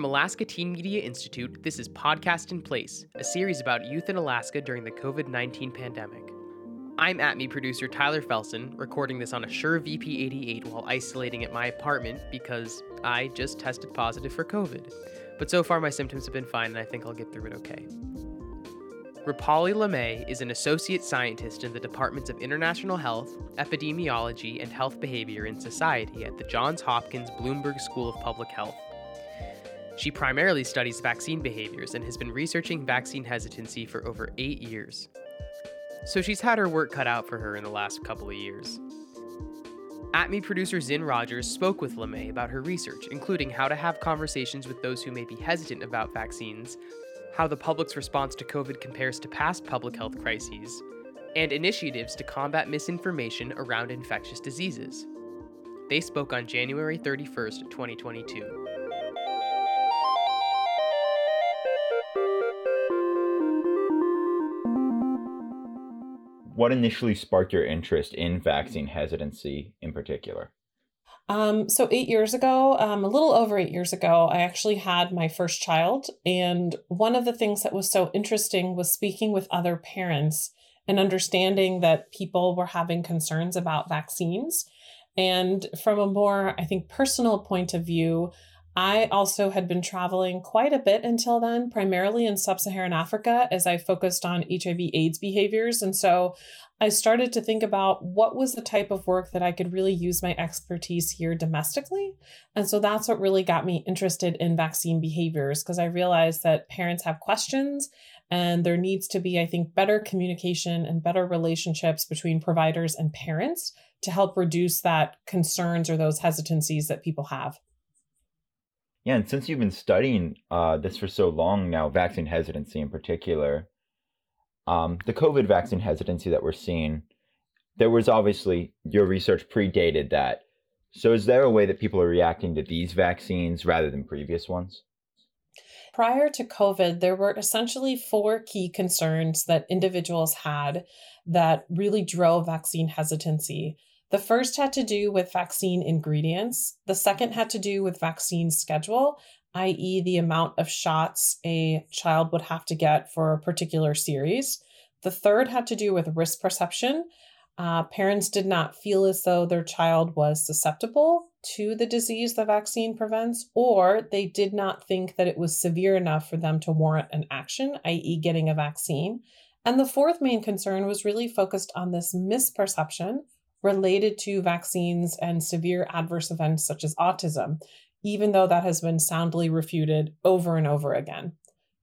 From Alaska Teen Media Institute, this is Podcast in Place, a series about youth in Alaska during the COVID 19 pandemic. I'm ATME producer Tyler Felson, recording this on a Shure VP88 while isolating at my apartment because I just tested positive for COVID. But so far, my symptoms have been fine, and I think I'll get through it okay. Rupali Limaye is an associate scientist in the Departments of International Health, Epidemiology, and Health Behavior in Society at the Johns Hopkins Bloomberg School of Public Health. She primarily studies vaccine behaviors and has been researching vaccine hesitancy for over eight years so she's had her work cut out for her in the last couple of years. ATME producer Zin Rogers spoke with Limaye about her research, including how to have conversations with those who may be hesitant about vaccines, how the public's response to COVID compares to past public health crises, and initiatives to combat misinformation around infectious diseases. They spoke on January 31st, 2022. What initially sparked your interest in vaccine hesitancy in particular? Um, so eight years ago, um, a little over eight years ago, I actually had my first child, and one of the things that was so interesting was speaking with other parents and understanding that people were having concerns about vaccines. And from a more, I think, personal point of view, I also had been traveling quite a bit until then, primarily in sub Saharan Africa, as I focused on HIV AIDS behaviors. And so I started to think about what was the type of work that I could really use my expertise here domestically. And so that's what really got me interested in vaccine behaviors, because I realized that parents have questions and there needs to be, I think, better communication and better relationships between providers and parents to help reduce that concerns or those hesitancies that people have. Yeah, and since you've been studying uh, this for so long now, vaccine hesitancy in particular, um, the COVID vaccine hesitancy that we're seeing, there was obviously your research predated that. So, is there a way that people are reacting to these vaccines rather than previous ones? Prior to COVID, there were essentially four key concerns that individuals had that really drove vaccine hesitancy. The first had to do with vaccine ingredients. The second had to do with vaccine schedule, i.e., the amount of shots a child would have to get for a particular series. The third had to do with risk perception. Uh, parents did not feel as though their child was susceptible to the disease the vaccine prevents, or they did not think that it was severe enough for them to warrant an action, i.e., getting a vaccine. And the fourth main concern was really focused on this misperception related to vaccines and severe adverse events such as autism, even though that has been soundly refuted over and over again.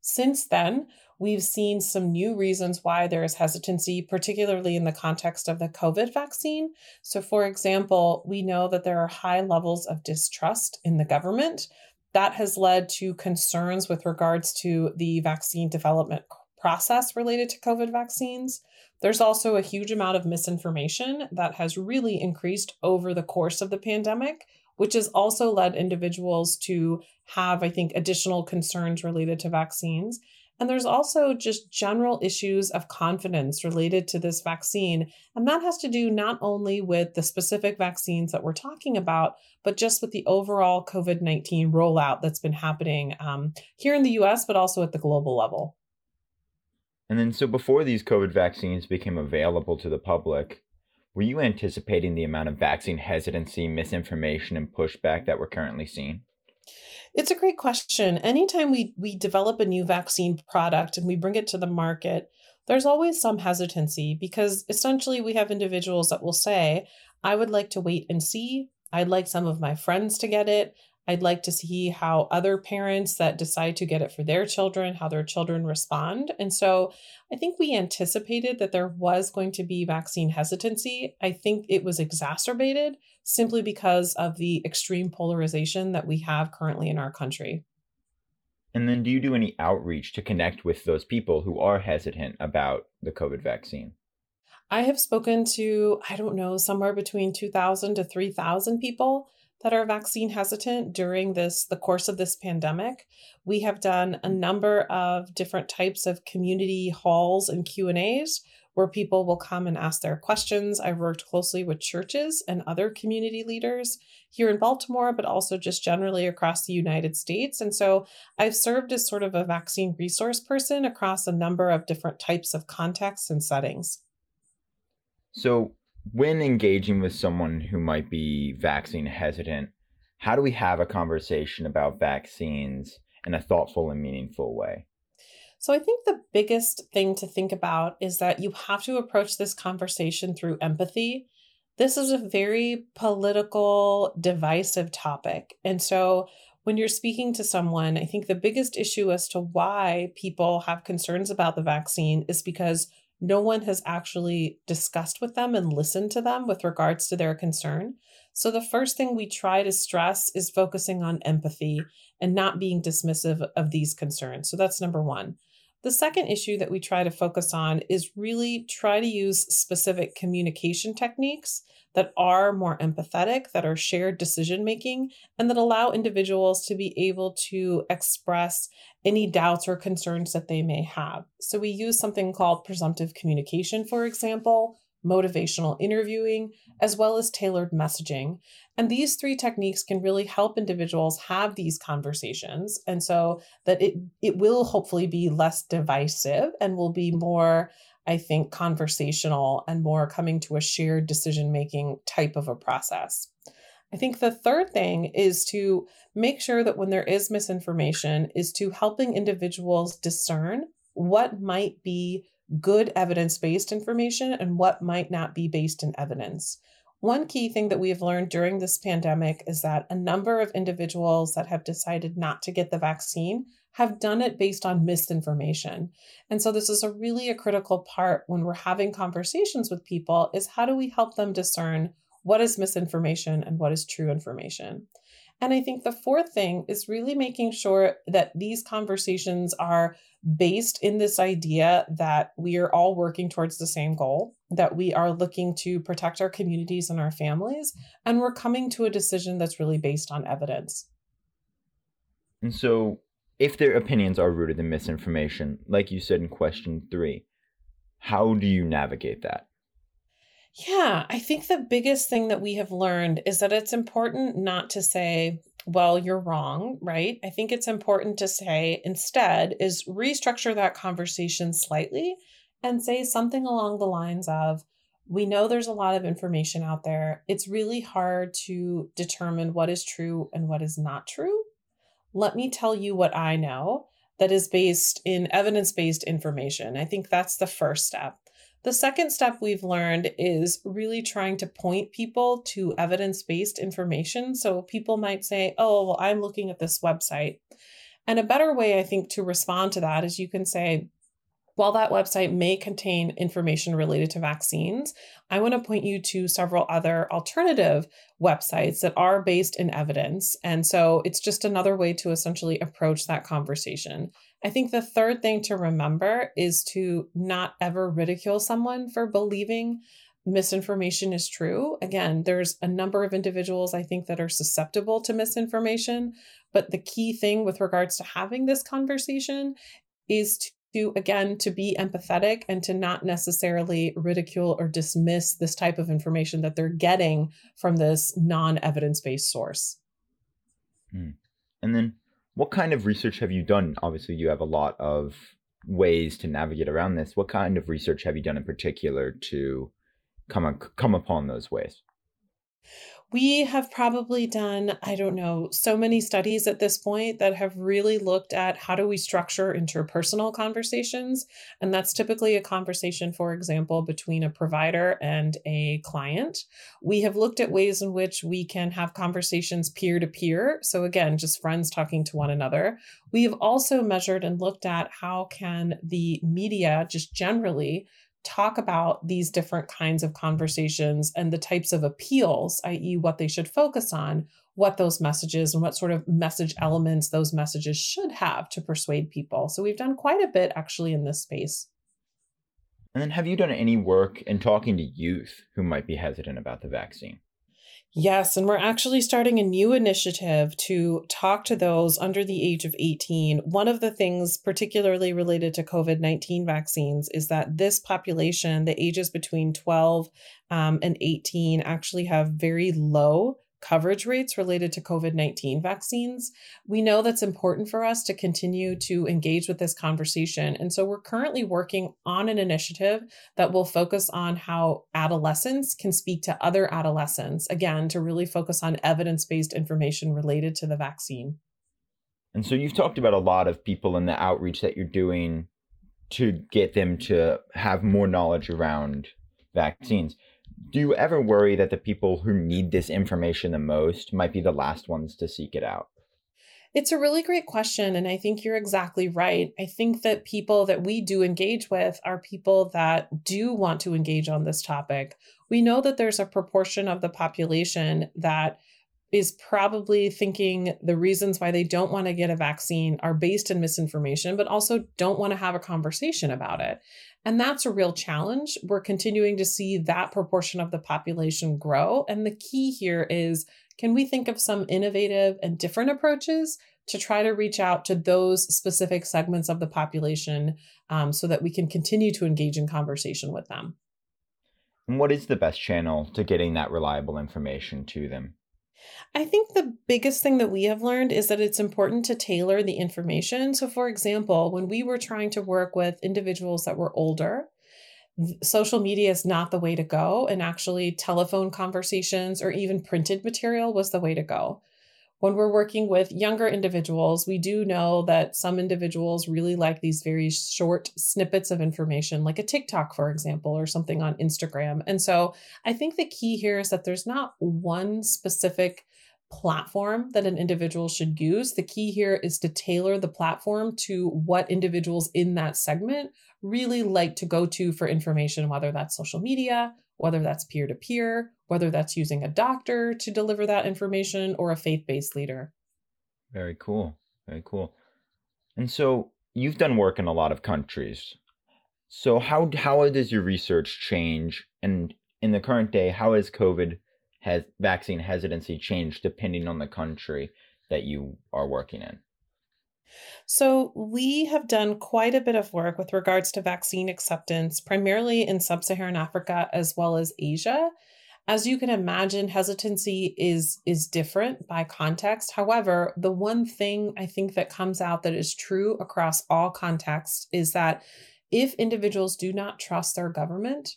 Since then, we've seen some new reasons why there is hesitancy, particularly in the context of the COVID vaccine. So, for example, we know that there are high levels of distrust in the government. That has led to concerns with regards to the vaccine development process related to COVID vaccines. There's also a huge amount of misinformation that has really increased over the course of the pandemic, which has also led individuals to have, I think, additional concerns related to vaccines. And there's also just general issues of confidence related to this vaccine. And that has to do not only with the specific vaccines that we're talking about, but just with the overall COVID 19 rollout that's been happening um, here in the US, but also at the global level. And then, so before these COVID vaccines became available to the public, were you anticipating the amount of vaccine hesitancy, misinformation, and pushback that we're currently seeing? It's a great question. Anytime we, we develop a new vaccine product and we bring it to the market, there's always some hesitancy because essentially we have individuals that will say, I would like to wait and see. I'd like some of my friends to get it. I'd like to see how other parents that decide to get it for their children, how their children respond. And so I think we anticipated that there was going to be vaccine hesitancy. I think it was exacerbated simply because of the extreme polarization that we have currently in our country. And then do you do any outreach to connect with those people who are hesitant about the COVID vaccine? I have spoken to, I don't know, somewhere between 2,000 to 3,000 people that are vaccine hesitant during this the course of this pandemic. We have done a mm-hmm. number of different types of community halls and Q&As where people will come and ask their questions. I've worked closely with churches and other community leaders here in Baltimore, but also just generally across the United States. And so I've served as sort of a vaccine resource person across a number of different types of contexts and settings. So, when engaging with someone who might be vaccine hesitant, how do we have a conversation about vaccines in a thoughtful and meaningful way? So, I think the biggest thing to think about is that you have to approach this conversation through empathy. This is a very political, divisive topic. And so, when you're speaking to someone, I think the biggest issue as to why people have concerns about the vaccine is because no one has actually discussed with them and listened to them with regards to their concern. So, the first thing we try to stress is focusing on empathy and not being dismissive of these concerns. So, that's number one. The second issue that we try to focus on is really try to use specific communication techniques that are more empathetic, that are shared decision making, and that allow individuals to be able to express any doubts or concerns that they may have. So, we use something called presumptive communication, for example, motivational interviewing, as well as tailored messaging. And these three techniques can really help individuals have these conversations. And so that it, it will hopefully be less divisive and will be more, I think, conversational and more coming to a shared decision making type of a process. I think the third thing is to make sure that when there is misinformation, is to helping individuals discern what might be good evidence based information and what might not be based in evidence. One key thing that we have learned during this pandemic is that a number of individuals that have decided not to get the vaccine have done it based on misinformation. And so this is a really a critical part when we're having conversations with people is how do we help them discern what is misinformation and what is true information? And I think the fourth thing is really making sure that these conversations are based in this idea that we are all working towards the same goal, that we are looking to protect our communities and our families, and we're coming to a decision that's really based on evidence. And so, if their opinions are rooted in misinformation, like you said in question three, how do you navigate that? Yeah, I think the biggest thing that we have learned is that it's important not to say, well, you're wrong, right? I think it's important to say instead is restructure that conversation slightly and say something along the lines of, we know there's a lot of information out there. It's really hard to determine what is true and what is not true. Let me tell you what I know that is based in evidence based information. I think that's the first step. The second step we've learned is really trying to point people to evidence based information. So people might say, oh, well, I'm looking at this website. And a better way, I think, to respond to that is you can say, while that website may contain information related to vaccines, I want to point you to several other alternative websites that are based in evidence. And so it's just another way to essentially approach that conversation. I think the third thing to remember is to not ever ridicule someone for believing misinformation is true. Again, there's a number of individuals I think that are susceptible to misinformation, but the key thing with regards to having this conversation is to again to be empathetic and to not necessarily ridicule or dismiss this type of information that they're getting from this non-evidence-based source. Hmm. And then what kind of research have you done? Obviously, you have a lot of ways to navigate around this. What kind of research have you done in particular to come come upon those ways? We have probably done, I don't know, so many studies at this point that have really looked at how do we structure interpersonal conversations. And that's typically a conversation, for example, between a provider and a client. We have looked at ways in which we can have conversations peer to peer. So again, just friends talking to one another. We have also measured and looked at how can the media just generally talk about these different kinds of conversations and the types of appeals, i.e., what they should focus on, what those messages and what sort of message elements those messages should have to persuade people. So we've done quite a bit actually in this space. And then have you done any work in talking to youth who might be hesitant about the vaccine? Yes, and we're actually starting a new initiative to talk to those under the age of 18. One of the things, particularly related to COVID 19 vaccines, is that this population, the ages between 12 um, and 18, actually have very low coverage rates related to COVID 19 vaccines. We know that's important for us to continue to engage with this conversation. And so we're currently working on an initiative that will focus on how adolescents can speak to other adolescents, again, to really focus on evidence based information related to the vaccine. And so you've talked about a lot of people in the outreach that you're doing to get them to have more knowledge around vaccines do you ever worry that the people who need this information the most might be the last ones to seek it out? It's a really great question. And I think you're exactly right. I think that people that we do engage with are people that do want to engage on this topic. We know that there's a proportion of the population that is probably thinking the reasons why they don't want to get a vaccine are based in misinformation, but also don't want to have a conversation about it. And that's a real challenge. We're continuing to see that proportion of the population grow. And the key here is can we think of some innovative and different approaches to try to reach out to those specific segments of the population um, so that we can continue to engage in conversation with them? And what is the best channel to getting that reliable information to them? I think the biggest thing that we have learned is that it's important to tailor the information. So, for example, when we were trying to work with individuals that were older, social media is not the way to go. And actually, telephone conversations or even printed material was the way to go. When we're working with younger individuals, we do know that some individuals really like these very short snippets of information, like a TikTok, for example, or something on Instagram. And so I think the key here is that there's not one specific platform that an individual should use. The key here is to tailor the platform to what individuals in that segment really like to go to for information, whether that's social media, whether that's peer to peer, whether that's using a doctor to deliver that information or a faith based leader. Very cool. Very cool. And so you've done work in a lot of countries. So how how does your research change and in the current day how has COVID has vaccine hesitancy changed depending on the country that you are working in? So, we have done quite a bit of work with regards to vaccine acceptance, primarily in sub Saharan Africa as well as Asia. As you can imagine, hesitancy is, is different by context. However, the one thing I think that comes out that is true across all contexts is that if individuals do not trust their government,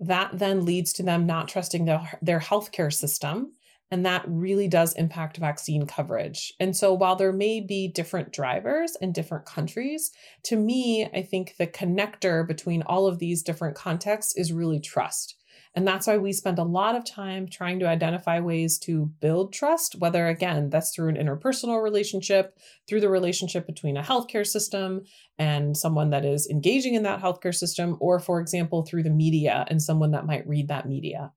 that then leads to them not trusting their, their healthcare system and that really does impact vaccine coverage. And so, while there may be different drivers in different countries, to me, I think the connector between all of these different contexts is really trust. And that's why we spend a lot of time trying to identify ways to build trust, whether again, that's through an interpersonal relationship, through the relationship between a healthcare system and someone that is engaging in that healthcare system, or for example, through the media and someone that might read that media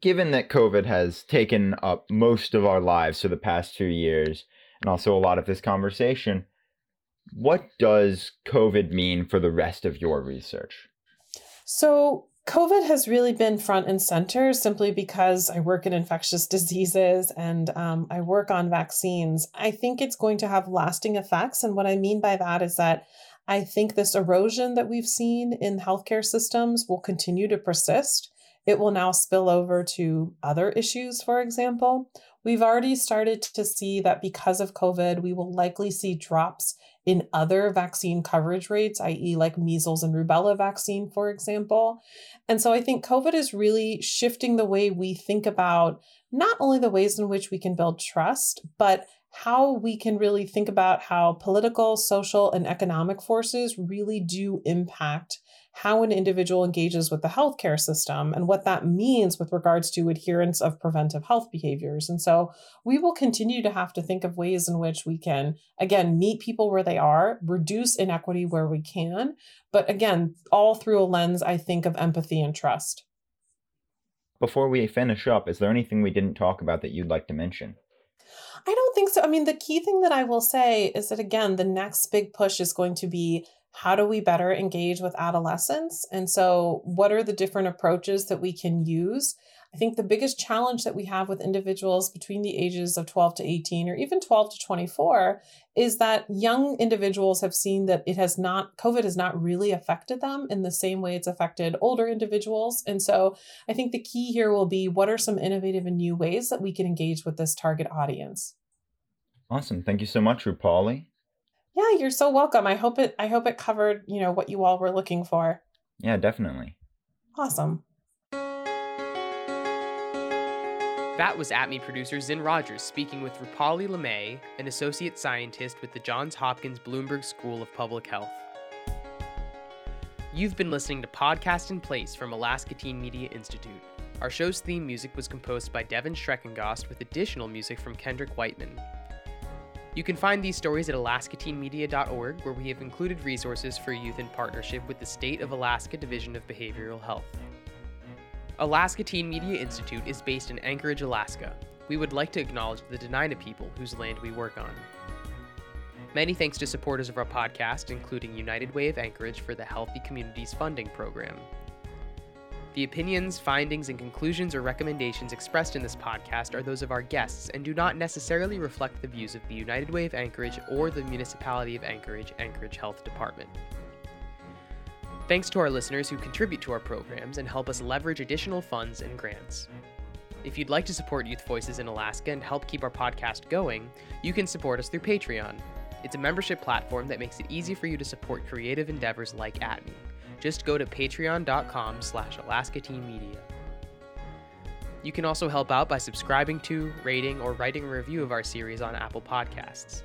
given that COVID has taken up most of our lives for the past two years, and also a lot of this conversation, what does COVID mean for the rest of your research? So, COVID has really been front and center simply because I work in infectious diseases and um, I work on vaccines. I think it's going to have lasting effects. And what I mean by that is that I think this erosion that we've seen in healthcare systems will continue to persist. It will now spill over to other issues, for example. We've already started to see that because of COVID, we will likely see drops in other vaccine coverage rates, i.e., like measles and rubella vaccine, for example. And so I think COVID is really shifting the way we think about not only the ways in which we can build trust, but how we can really think about how political, social, and economic forces really do impact how an individual engages with the healthcare system and what that means with regards to adherence of preventive health behaviors. And so we will continue to have to think of ways in which we can, again, meet people where they are, reduce inequity where we can, but again, all through a lens, I think, of empathy and trust. Before we finish up, is there anything we didn't talk about that you'd like to mention? I don't think so. I mean, the key thing that I will say is that, again, the next big push is going to be how do we better engage with adolescents? And so, what are the different approaches that we can use? I think the biggest challenge that we have with individuals between the ages of 12 to 18 or even 12 to 24 is that young individuals have seen that it has not, COVID has not really affected them in the same way it's affected older individuals. And so I think the key here will be what are some innovative and new ways that we can engage with this target audience? Awesome. Thank you so much, Rupali. Yeah, you're so welcome. I hope it I hope it covered, you know, what you all were looking for. Yeah, definitely. Awesome. That was ATME producer Zin Rogers speaking with Rupali Limaye, an associate scientist with the Johns Hopkins Bloomberg School of Public Health. You've been listening to Podcast in Place from Alaska Teen Media Institute. Our show's theme music was composed by Devin Schreckengost with additional music from Kendrick Whiteman. You can find these stories at alaskateenmedia.org, where we have included resources for youth in partnership with the State of Alaska Division of Behavioral Health. Alaska Teen Media Institute is based in Anchorage, Alaska. We would like to acknowledge the Dena'ina people whose land we work on. Many thanks to supporters of our podcast, including United Way of Anchorage for the Healthy Communities Funding Program. The opinions, findings, and conclusions or recommendations expressed in this podcast are those of our guests and do not necessarily reflect the views of the United Way of Anchorage or the Municipality of Anchorage Anchorage Health Department. Thanks to our listeners who contribute to our programs and help us leverage additional funds and grants. If you'd like to support Youth Voices in Alaska and help keep our podcast going, you can support us through Patreon. It's a membership platform that makes it easy for you to support creative endeavors like ATME. Just go to patreon.com slash alaskateenmedia. You can also help out by subscribing to, rating, or writing a review of our series on Apple Podcasts.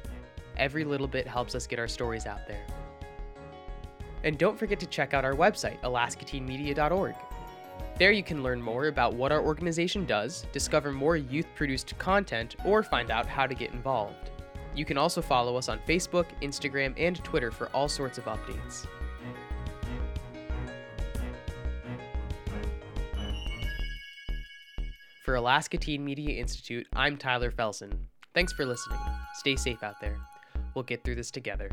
Every little bit helps us get our stories out there. And don't forget to check out our website, alaskateenmedia.org. There you can learn more about what our organization does, discover more youth produced content, or find out how to get involved. You can also follow us on Facebook, Instagram, and Twitter for all sorts of updates. For Alaska Teen Media Institute, I'm Tyler Felsen. Thanks for listening. Stay safe out there. We'll get through this together.